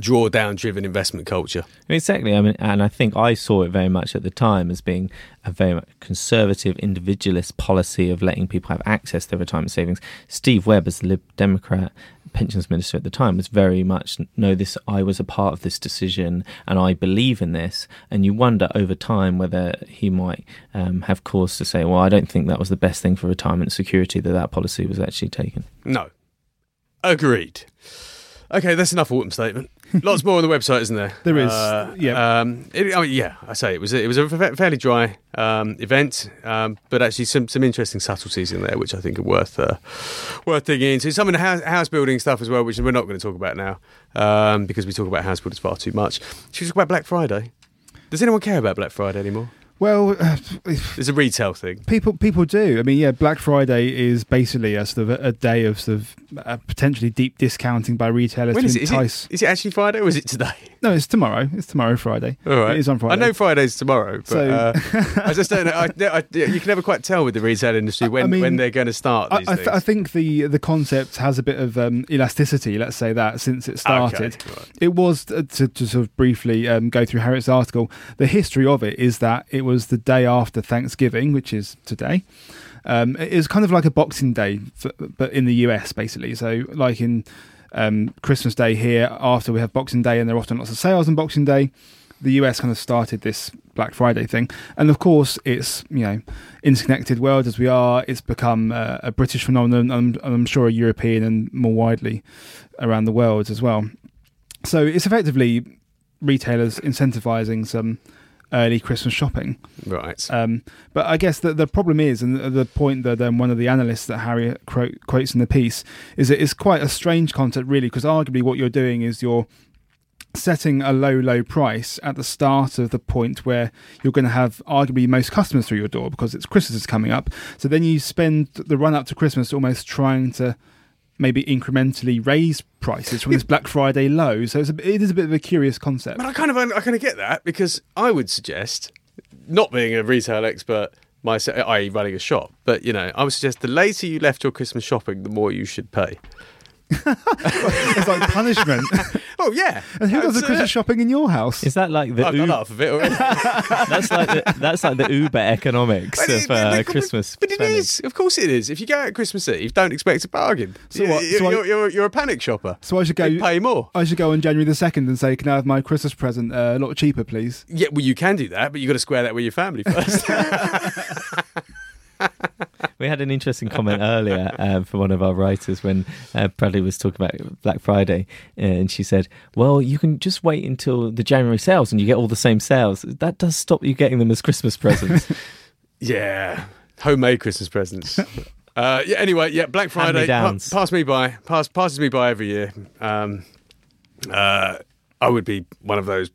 S1: drawdown driven investment culture.
S2: Exactly. I mean, and I think I saw it very much at the time as being a very conservative, individualist policy of letting people have access to their retirement savings. Steve Webb, as the Lib Democrat pensions minister at the time, was very much no. This I was a part of this decision, and I believe in this. And you wonder over time whether he might um, have cause to say, "Well, I don't think that was the best thing for retirement security that that policy was actually taken."
S1: No. Agreed. Okay, that's enough autumn statement. Lots more on the website, isn't there?
S3: There is,
S1: Uh,
S3: yeah.
S1: Um, it, I mean, yeah, I say it was a, it was a fairly dry um, event, um, but actually some some interesting subtleties in there, which I think are worth uh, worth digging into. Some of the house, house building stuff as well, which we're not going to talk about now um, because we talk about house builders far too much. Should we talk about Black Friday? Does anyone care about Black Friday anymore?
S3: Well, uh,
S1: It's a retail thing.
S3: people people do. I mean, yeah, Black Friday is basically a sort of a, a day of sort of uh, potentially deep discounting by retailers
S1: When
S3: to
S1: is
S3: entice.
S1: it? Is it actually Friday or is it today?
S3: No, it's tomorrow. It's tomorrow, Friday.
S1: All right.
S3: It is on Friday.
S1: I know Friday's tomorrow, but
S3: So-
S1: uh, I just don't know. I, I, you can never quite tell with the retail industry when,
S3: I mean,
S1: when they're going to start
S3: I,
S1: these
S3: I,
S1: things.
S3: th- I think the the concept has a bit of um, elasticity. Let's say that since it started,
S1: Okay, right.
S3: it was uh, to, to sort of briefly um, go through Harriet's article. The history of it is that it was the day after Thanksgiving, which is today. Um, it is kind of like a Boxing Day, for, but in the US, basically. So, like in um, Christmas Day here, after we have Boxing Day, and there are often lots of sales on Boxing Day. The US kind of started this Black Friday thing, and of course, it's you know, interconnected world as we are. It's become uh, a British phenomenon, and I'm, I'm sure a European and more widely around the world as well. So it's effectively retailers incentivizing some early Christmas shopping.
S1: right.
S3: Um, but I guess the, the problem is, and the, point that um, one of the analysts that Harry quote, quotes in the piece is that it's quite a strange concept, really, because arguably what you're doing is you're setting a low, low price at the start of the point where you're going to have arguably most customers through your door because it's Christmas is coming up. So then you spend the run up to Christmas almost trying to maybe incrementally raise prices from this Black Friday low. So it's a, it is a bit of a curious concept.
S1: but I kind of I kind of get that because I would suggest, not being a retail expert myself, i.e., running a shop, but you know, I would suggest the later you left your Christmas shopping, the more you should pay.
S3: It's like punishment.
S1: Oh yeah,
S3: and who does the
S1: That's,
S3: Christmas shopping in your house?
S2: Is that like the
S1: I've done
S2: Uber,
S1: half of it already.
S2: that's like the, that's like the Uber economics
S1: But it-
S2: of
S1: but-
S2: uh,
S1: but-
S2: Christmas?
S1: But it
S2: spending.
S1: is, of course, it is. If you go out at Christmas Eve, don't expect a bargain.
S3: So
S1: You-
S3: what-
S1: you-
S3: so I-
S1: you're, you're, you're a panic shopper.
S3: So I should go.
S1: You pay more.
S3: I should go on January the second and say, "Can I have my Christmas present uh, a lot cheaper, please?"
S1: Yeah, well, you can do that, but you've got to square that with your family first.
S2: We had an interesting comment earlier uh, from one of our writers when uh, Bradley was talking about Black Friday, uh, and she said, "Well, you can just wait until the January sales, and you get all the same sales. That does stop you getting them as Christmas presents."
S1: yeah, homemade Christmas presents. Uh, yeah. Anyway, yeah, Black Friday pa-
S2: Hand-me-downs.
S1: pass me by. Pass passes me by every year. Um, uh, I would be one of those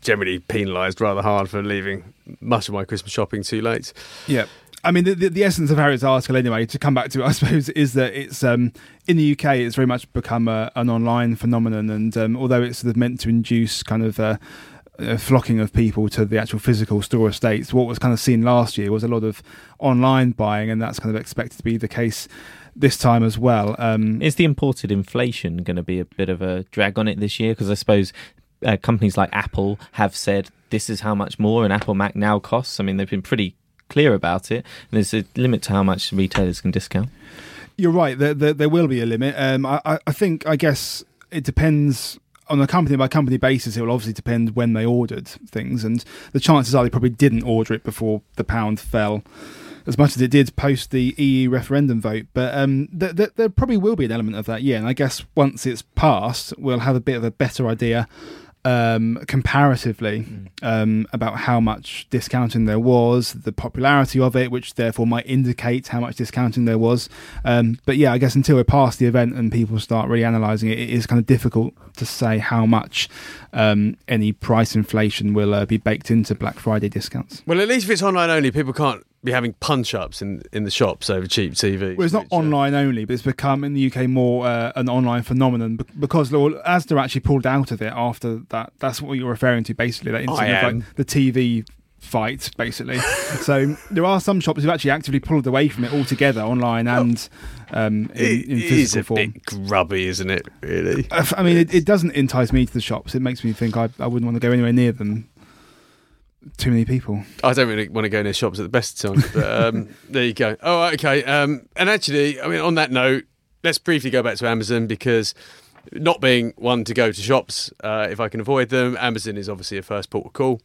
S1: generally penalised rather hard for leaving much of my Christmas shopping too late.
S3: Yeah. I mean, the, the, the essence of Harriet's article, anyway, to come back to, it, I suppose, is that it's um, in the UK, it's very much become a, an online phenomenon, and um, although it's sort of meant to induce kind of uh, a flocking of people to the actual physical store estates, what was kind of seen last year was a lot of online buying, and that's kind of expected to be the case this time as well. Um,
S2: Is the imported inflation going to be a bit of a drag on it this year? Because I suppose uh, companies like Apple have said this is how much more an Apple Mac now costs. I mean, they've been pretty clear about it. There's a limit to how much retailers can discount.
S3: You're right. There, there, there will be a limit. Um, I, I think, I guess it depends on a company by company basis. It will obviously depend when they ordered things, and the chances are they probably didn't order it before the pound fell as much as it did post the EU referendum vote. But um, th- th- there probably will be an element of that, yeah. And I guess once it's passed, we'll have a bit of a better idea um, comparatively
S2: Mm.
S3: um, about how much discounting there was, the popularity of it, which therefore might indicate how much discounting there was. Um, but yeah, I guess until we're past the event and people start really analysing it, it is kind of difficult to say how much um, any price inflation will uh, be baked into Black Friday discounts.
S1: Well, at least if it's online only, people can't be having punch ups in, in the shops over cheap TV.
S3: Well, it's not online only, but it's become in the UK more uh, an online phenomenon be- because well, Asda actually pulled out of it after that. That's what you're referring to, basically. That incident of like the TV fight, basically. so there are some shops who've actually actively pulled away from it altogether, online and um, in,
S1: It
S3: in
S1: is
S3: physical
S1: a
S3: form.
S1: bit grubby, isn't it? Really.
S3: I mean, it, it doesn't entice me to the shops. It makes me think I, I wouldn't want to go anywhere near them. Too many people.
S1: I don't really want to go near shops at the best of times, but um, there you go. Oh, okay. Um, and actually, I mean, on that note, let's briefly go back to Amazon because not being one to go to shops, uh, if I can avoid them, Amazon is obviously a first port of call.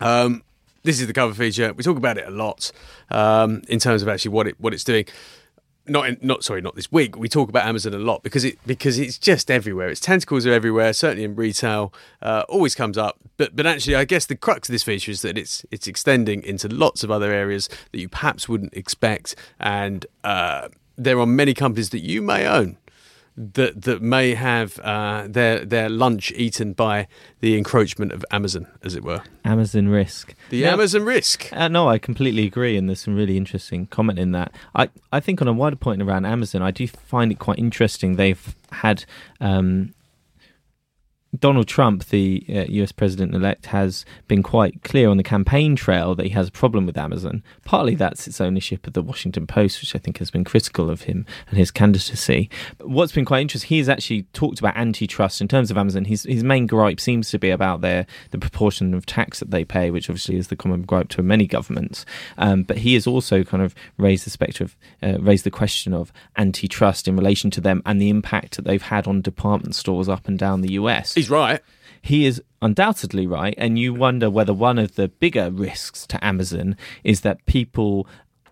S1: Um, this is the cover feature. We talk about it a lot um, in terms of actually what it what it's doing. Not in, not sorry, not this week. We talk about Amazon a lot because it because it's just everywhere. Its tentacles are everywhere. Certainly in retail, uh, always comes up. But but actually, I guess the crux of this feature is that it's it's extending into lots of other areas that you perhaps wouldn't expect, and uh, there are many companies that you may own that that may have uh, their their lunch eaten by the encroachment of Amazon, as it were.
S2: Amazon risk.
S1: The
S2: Now-
S1: Amazon risk.
S2: Uh, no, I completely agree, and there's some really interesting comment in that. I, I think on a wider point around Amazon, I do find it quite interesting. They've had um, Donald Trump, the uh, US president elect, has been quite clear on the campaign trail that he has a problem with Amazon. Partly that's its ownership of the Washington Post, which I think has been critical of him and his candidacy. But what's been quite interesting, he has actually talked about antitrust in terms of Amazon. His his main gripe seems to be about their the proportion of tax that they pay, which obviously is the common gripe to many governments. Um, but he has also kind of raised the spectre of uh, raised the question of antitrust in relation to them and the impact that they've had on department stores up and down the US
S1: He's right.
S2: he is undoubtedly right. And you wonder whether one of the bigger risks to Amazon is that people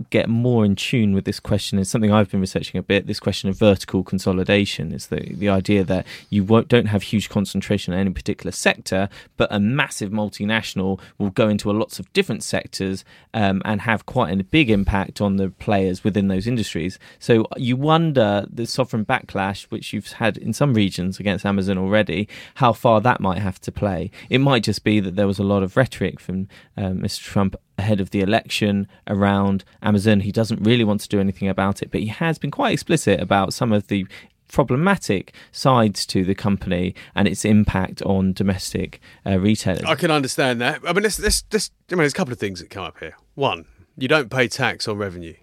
S2: get more in tune with this question is something I've been researching a bit. This question of vertical consolidation is the the idea that you don't have huge concentration in any particular sector, but a massive multinational will go into a lots of different sectors um, and have quite a big impact on the players within those industries. So you wonder the sovereign backlash, which you've had in some regions against Amazon already, how far that might have to play. It might just be that there was a lot of rhetoric from um, Mr. Trump ahead of the election around Amazon. He doesn't really want to do anything about it, but he has been quite explicit about some of the problematic sides to the company and its impact on domestic uh, retailers.
S1: I can understand that. I mean, let's, let's, I mean, there's a couple of things that come up here. One, you don't pay tax on revenue,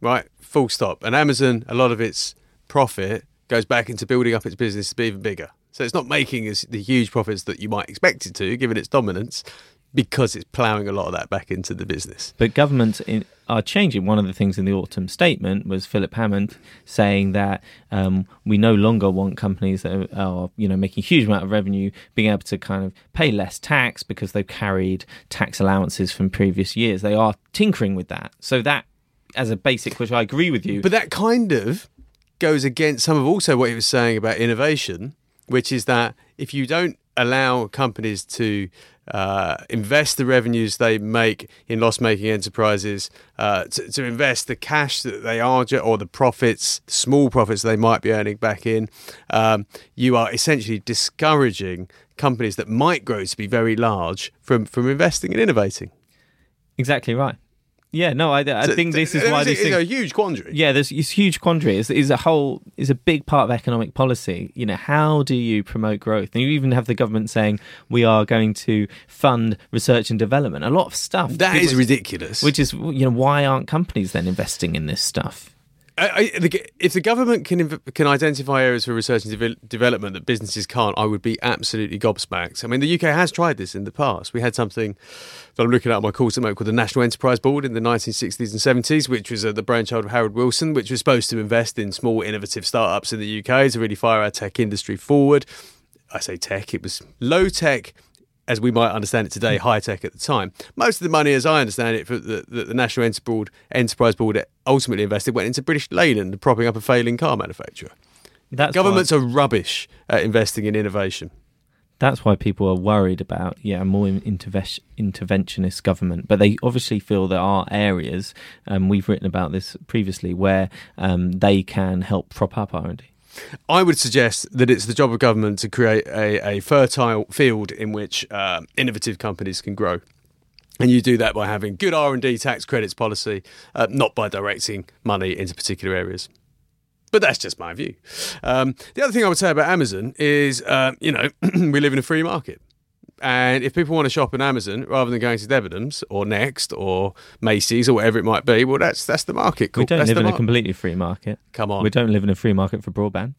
S1: right? Full stop. And Amazon, a lot of its profit goes back into building up its business to be even bigger. So it's not making as the huge profits that you might expect it to, given its dominance, because it's ploughing a lot of that back into the business.
S2: But governments in, are changing. One of the things in the autumn statement was Philip Hammond saying that um, we no longer want companies that are, are, you know, making a huge amount of revenue being able to kind of pay less tax because they've carried tax allowances from previous years. They are tinkering with that. So that, as a basic, which I agree with you.
S1: But that kind of goes against some of also what he was saying about innovation, which is that if you don't allow companies to uh, invest the revenues they make in loss-making enterprises, uh, to, to, invest the cash that they are or the profits, small profits they might be earning back in. Um, you are essentially discouraging companies that might grow to be very large from from investing and innovating.
S2: Exactly right. Yeah, no, I, I so, think this is why
S1: this is a huge quandary.
S2: Yeah, there's it's huge quandary. Is is a whole is a big part of economic policy. You know, how do you promote growth? And you even have the government saying we are going to fund research and development. A lot of stuff
S1: that is ridiculous.
S2: Which is you know why aren't companies then investing in this stuff?
S1: I, if the government can can identify areas for research and de- development that businesses can't, I would be absolutely gobsmacked. I mean, the UK has tried this in the past. We had something that I'm looking at my course at the moment called the National Enterprise Board in the 1960s and 70s, which was uh, the brainchild of Harold Wilson, which was supposed to invest in small, innovative startups in the UK to really fire our tech industry forward. I say tech; it was low tech as we might understand it today, high tech at the time. Most of the money, as I understand it, for the, the, the National Enterprise Board ultimately invested went into British Leyland, propping up a failing car manufacturer. That's Governments why, are rubbish at investing in innovation.
S2: That's why people are worried about yeah a more interventionist government. But they obviously feel there are areas, um, we've written about this previously, where um, they can help prop up R and D.
S1: I would suggest that it's the job of government to create a, a fertile field in which uh, innovative companies can grow. And you do that by having good R and D tax credits policy, uh, not by directing money into particular areas. But that's just my view. Um, the other thing I would say about Amazon is, uh, you know, we live in a free market. And if people want to shop on Amazon rather than going to Debenhams or Next or Macy's or whatever it might be, well, that's that's the market.
S2: Cool. We don't
S1: that's
S2: live in mar- a completely free market.
S1: Come on,
S2: we don't live in a free market for broadband.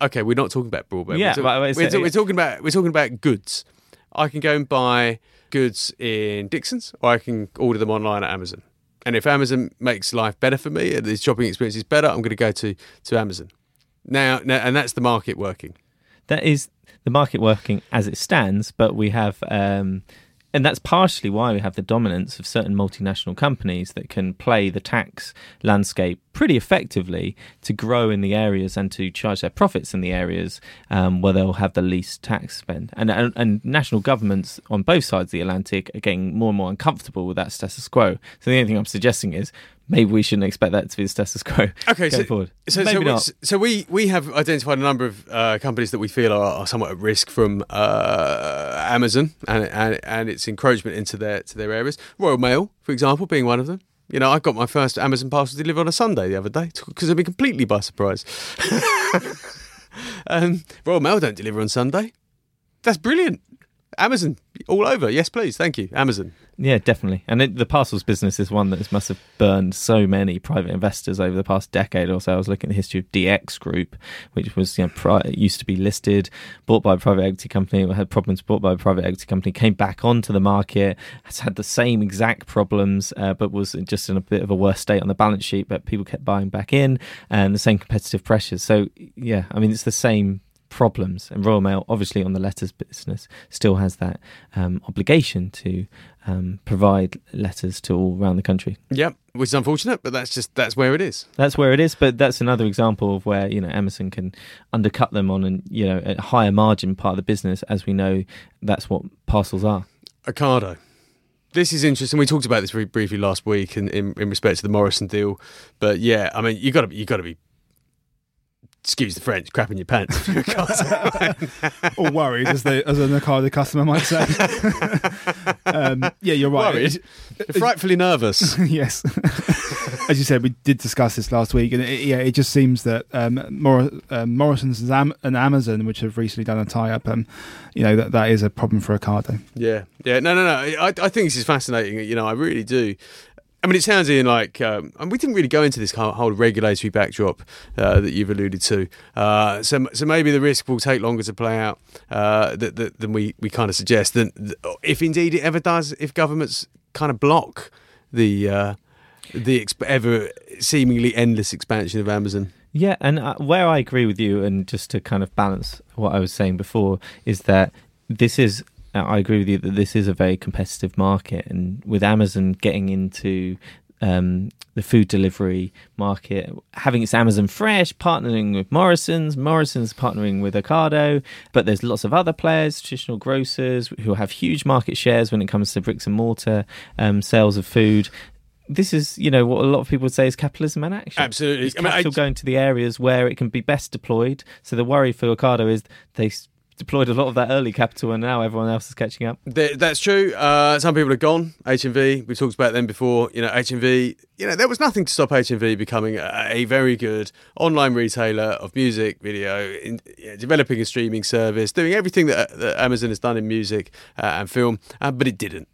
S1: Okay, we're not talking about broadband.
S2: Yeah,
S1: we're,
S2: talk-
S1: we're,
S2: we're,
S1: we're talking about we're talking about goods. I can go and buy goods in Dixon's, or I can order them online at Amazon. And if Amazon makes life better for me, and the shopping experience is better, I'm going to go to to Amazon. Now, now and that's the market working.
S2: That is the market working as it stands, but we have, um, and that's partially why we have the dominance of certain multinational companies that can play the tax landscape pretty effectively to grow in the areas and to charge their profits in the areas um, where they'll have the least tax spend. And, and, and national governments on both sides of the Atlantic are getting more and more uncomfortable with that status quo. So the only thing I'm suggesting is maybe we shouldn't expect that to be the status quo.
S1: Okay, so,
S2: forward.
S1: so,
S2: maybe
S1: so,
S2: not.
S1: We, so we we have identified a number of uh, companies that we feel are, are somewhat at risk from uh, Amazon and, and and its encroachment into their to their areas. Royal Mail, for example, being one of them. You know, I got my first Amazon parcel delivered on a Sunday the other day because I've been completely by surprise. um, Royal Mail don't deliver on Sunday. That's brilliant. Amazon all over. Yes, please. Thank you, Amazon.
S2: Yeah, definitely. And it, the parcels business is one that must have burned so many private investors over the past decade or so. I was looking at the history of DX Group, which was you know pri- used to be listed, bought by a private equity company, had problems, bought by a private equity company, came back onto the market, has had the same exact problems, uh, but was just in a bit of a worse state on the balance sheet. But people kept buying back in, and the same competitive pressures. So yeah, I mean it's the same problems. And Royal Mail, obviously, on the letters business, still has that um, obligation to um, provide letters to all around the country.
S1: Yep, which is unfortunate, but that's just that's where it is.
S2: That's where it is. But that's another example of where you know Amazon can undercut them on an you know a higher margin part of the business, as we know that's what parcels are.
S1: Ocado. This is interesting. We talked about this very briefly last week in, in, in respect to the Morrison deal, but yeah, I mean, you got to you got to be excuse the French, crap in your pants.
S3: or worried, as, the as an Ocado customer might say. um, yeah, you're right.
S1: Worried? frightfully nervous.
S3: yes. as you said, we did discuss this last week, and it, yeah, it just seems that um, Mor- um, Morrison's and Amazon, which have recently done a tie-up, um, you know, that, that is a problem for Ocado.
S1: Yeah, yeah, no, no, no. I, I think this is fascinating. You know, I really do. I mean, it sounds in like, um, and we didn't really go into this whole regulatory backdrop uh, that you've alluded to. Uh, so, so maybe the risk will take longer to play out uh, than we, we kind of suggest. Than if indeed it ever does, if governments kind of block the uh, the exp- ever seemingly endless expansion of Amazon.
S2: Yeah, and uh, where I agree with you, and just to kind of balance what I was saying before, is that this is I agree with you that this is a very competitive market, and with Amazon getting into um, the food delivery market, having its Amazon Fresh, partnering with Morrison's, Morrison's partnering with Ocado, but there's lots of other players, traditional grocers, who have huge market shares when it comes to bricks and mortar um, sales of food this is, you know, what a lot of people would say is capitalism in action.
S1: Absolutely.
S2: It's capital going to the areas where it can be best deployed. So the worry for Ocado is they deployed a lot of that early capital, and now everyone else is catching up.
S1: That's true. Uh, some people are gone. HMV, we've talked about them before. You know, HMV. You know, there was nothing to stop HMV becoming a, a very good online retailer of music, video, in, you know, developing a streaming service, doing everything that, that Amazon has done in music uh, and film, uh, but it didn't.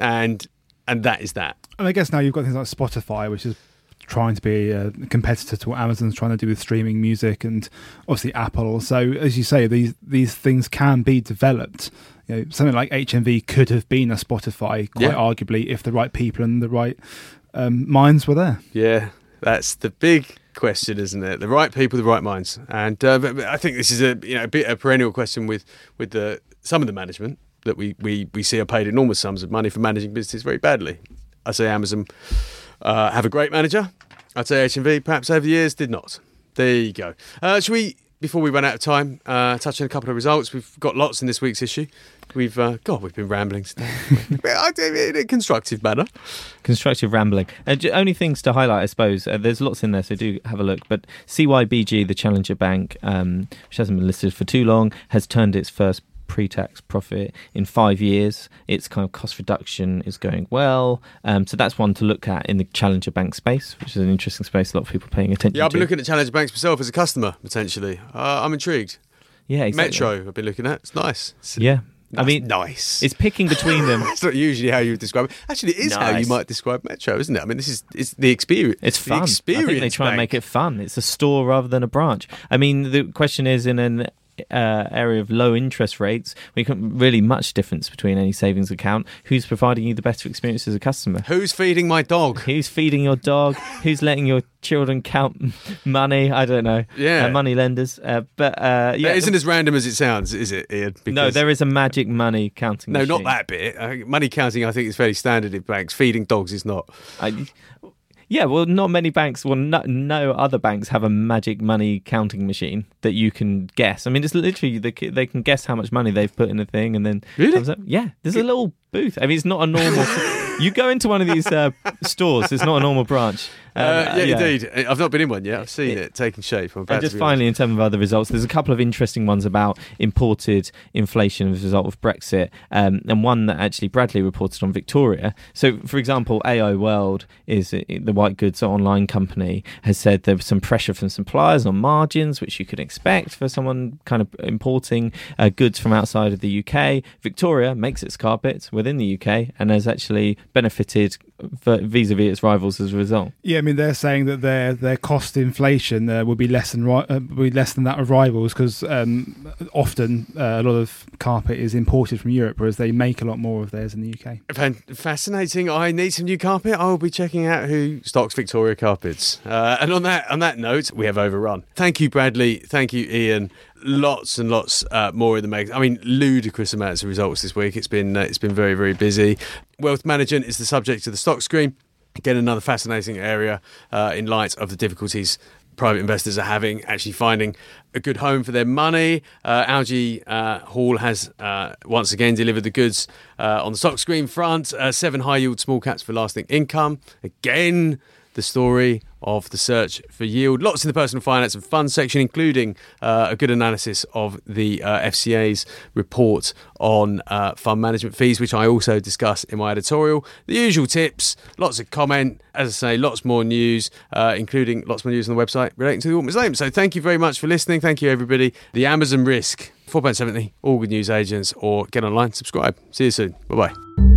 S1: And and that is that.
S3: And I guess now you've got things like Spotify, which is trying to be a competitor to what Amazon's trying to do with streaming music, and obviously Apple. So as you say, these these things can be developed. You know, something like HMV could have been a Spotify, quite
S1: Yeah.
S3: arguably, if the right people and the right um, minds were there.
S1: Yeah, that's the big question, isn't it? The right people, the right minds, and uh, I think this is a you know a bit a perennial question with with the some of the management that we we we see are paid enormous sums of money for managing businesses very badly. I say Amazon uh, have a great manager. I'd say HMV perhaps over the years did not. There you go. Uh, should we? Before we run out of time, uh, touch on a couple of results. We've got lots in this week's issue. We've uh, God, we've been rambling today. I do in a constructive manner.
S2: Constructive rambling. Uh, only things to highlight, I suppose. Uh, there's lots in there, so do have a look. But CYBG, the challenger bank, um, which hasn't been listed for too long, has turned its first pre-tax profit in five years. Its kind of cost reduction is going well. Um, so that's one to look at in the challenger bank space, which is an interesting space. A lot of people paying attention
S1: Yeah, I've been
S2: to.
S1: looking at Challenger Banks myself as a customer potentially. Uh, I'm intrigued.
S2: yeah, exactly.
S1: Metro, I've been looking at. It's nice. It's,
S2: Yeah. I mean,
S1: nice.
S2: it's picking between them.
S1: That's not usually how you describe it. Actually, it is how you might describe Metro, isn't it? I mean, this is it's the experience.
S2: It's
S1: the
S2: fun.
S1: Experience
S2: I think they try and make it fun. It's a store rather than a branch. I mean, the question is in an uh, area of low interest rates, we can't really much difference between any savings account. Who's providing you the better experience as a customer?
S1: Who's feeding my dog?
S2: Who's feeding your dog? Who's letting your children count money? I don't know.
S1: Yeah.
S2: Uh, money lenders. Uh, but uh, yeah,
S1: That isn't as random as it sounds, is it, Ian?
S2: no, there is a magic money counting.
S1: No, not that bit. Money counting, I think, is fairly standard in banks. Feeding dogs is not.
S2: I, yeah, well, not many banks, well, no, no other banks have a magic money counting machine that you can guess. I mean, it's literally they, they can guess how much money they've put in a thing, and then
S1: Really?
S2: comes up. Yeah, there's a little booth. I mean, it's not a normal. you go into one of these uh, stores. It's not a normal branch. Um,
S1: Uh, yeah, indeed. I've not been in one yet. I've seen
S2: It-
S1: it, taking shape. I'm
S2: And just finally, in terms of other results, there's a couple of interesting ones about imported inflation as a result of Brexit, um, and one that actually Bradley reported on Victoria. So, for example, AO World is uh, the white goods online company has said there was some pressure from suppliers on margins, which you could expect for someone kind of importing uh, goods from outside of the UK. Victoria makes its carpets within the UK and has actually benefited vis-a-vis its rivals as a result.
S3: Yeah, I mean they're saying that their their cost inflation uh, will be less than ri- uh, be less than that of rivals because um, often uh, a lot of carpet is imported from Europe, whereas they make a lot more of theirs in the UK.
S1: Fan- Fascinating. I need some new carpet. I will be checking out who stocks Victoria carpets. Uh, and on that on that note, we have overrun. Thank you, Bradley. Thank you, Ian. Lots and lots uh, more in the make. I mean, ludicrous amounts of results this week. It's been uh, it's been very very busy. Wealth management is the subject of the stock screen. Again, another fascinating area uh, in light of the difficulties private investors are having actually finding a good home for their money. Uh, Algy uh, Hall has uh, once again delivered the goods uh, on the stock screen front. Uh, seven high yield small caps for lasting income. Again, the story of the search for yield. Lots in the personal finance and fund section, including uh, a good analysis of the uh, FCA's report on uh, fund management fees, which I also discuss in my editorial. The usual tips, lots of comment, as I say, lots more news, uh, including lots more news on the website relating to the Autumn Museum. So thank you very much for listening. Thank you, everybody. The Amazon Risk, £4.70, all good news agents, or get online, subscribe. See you soon. Bye bye.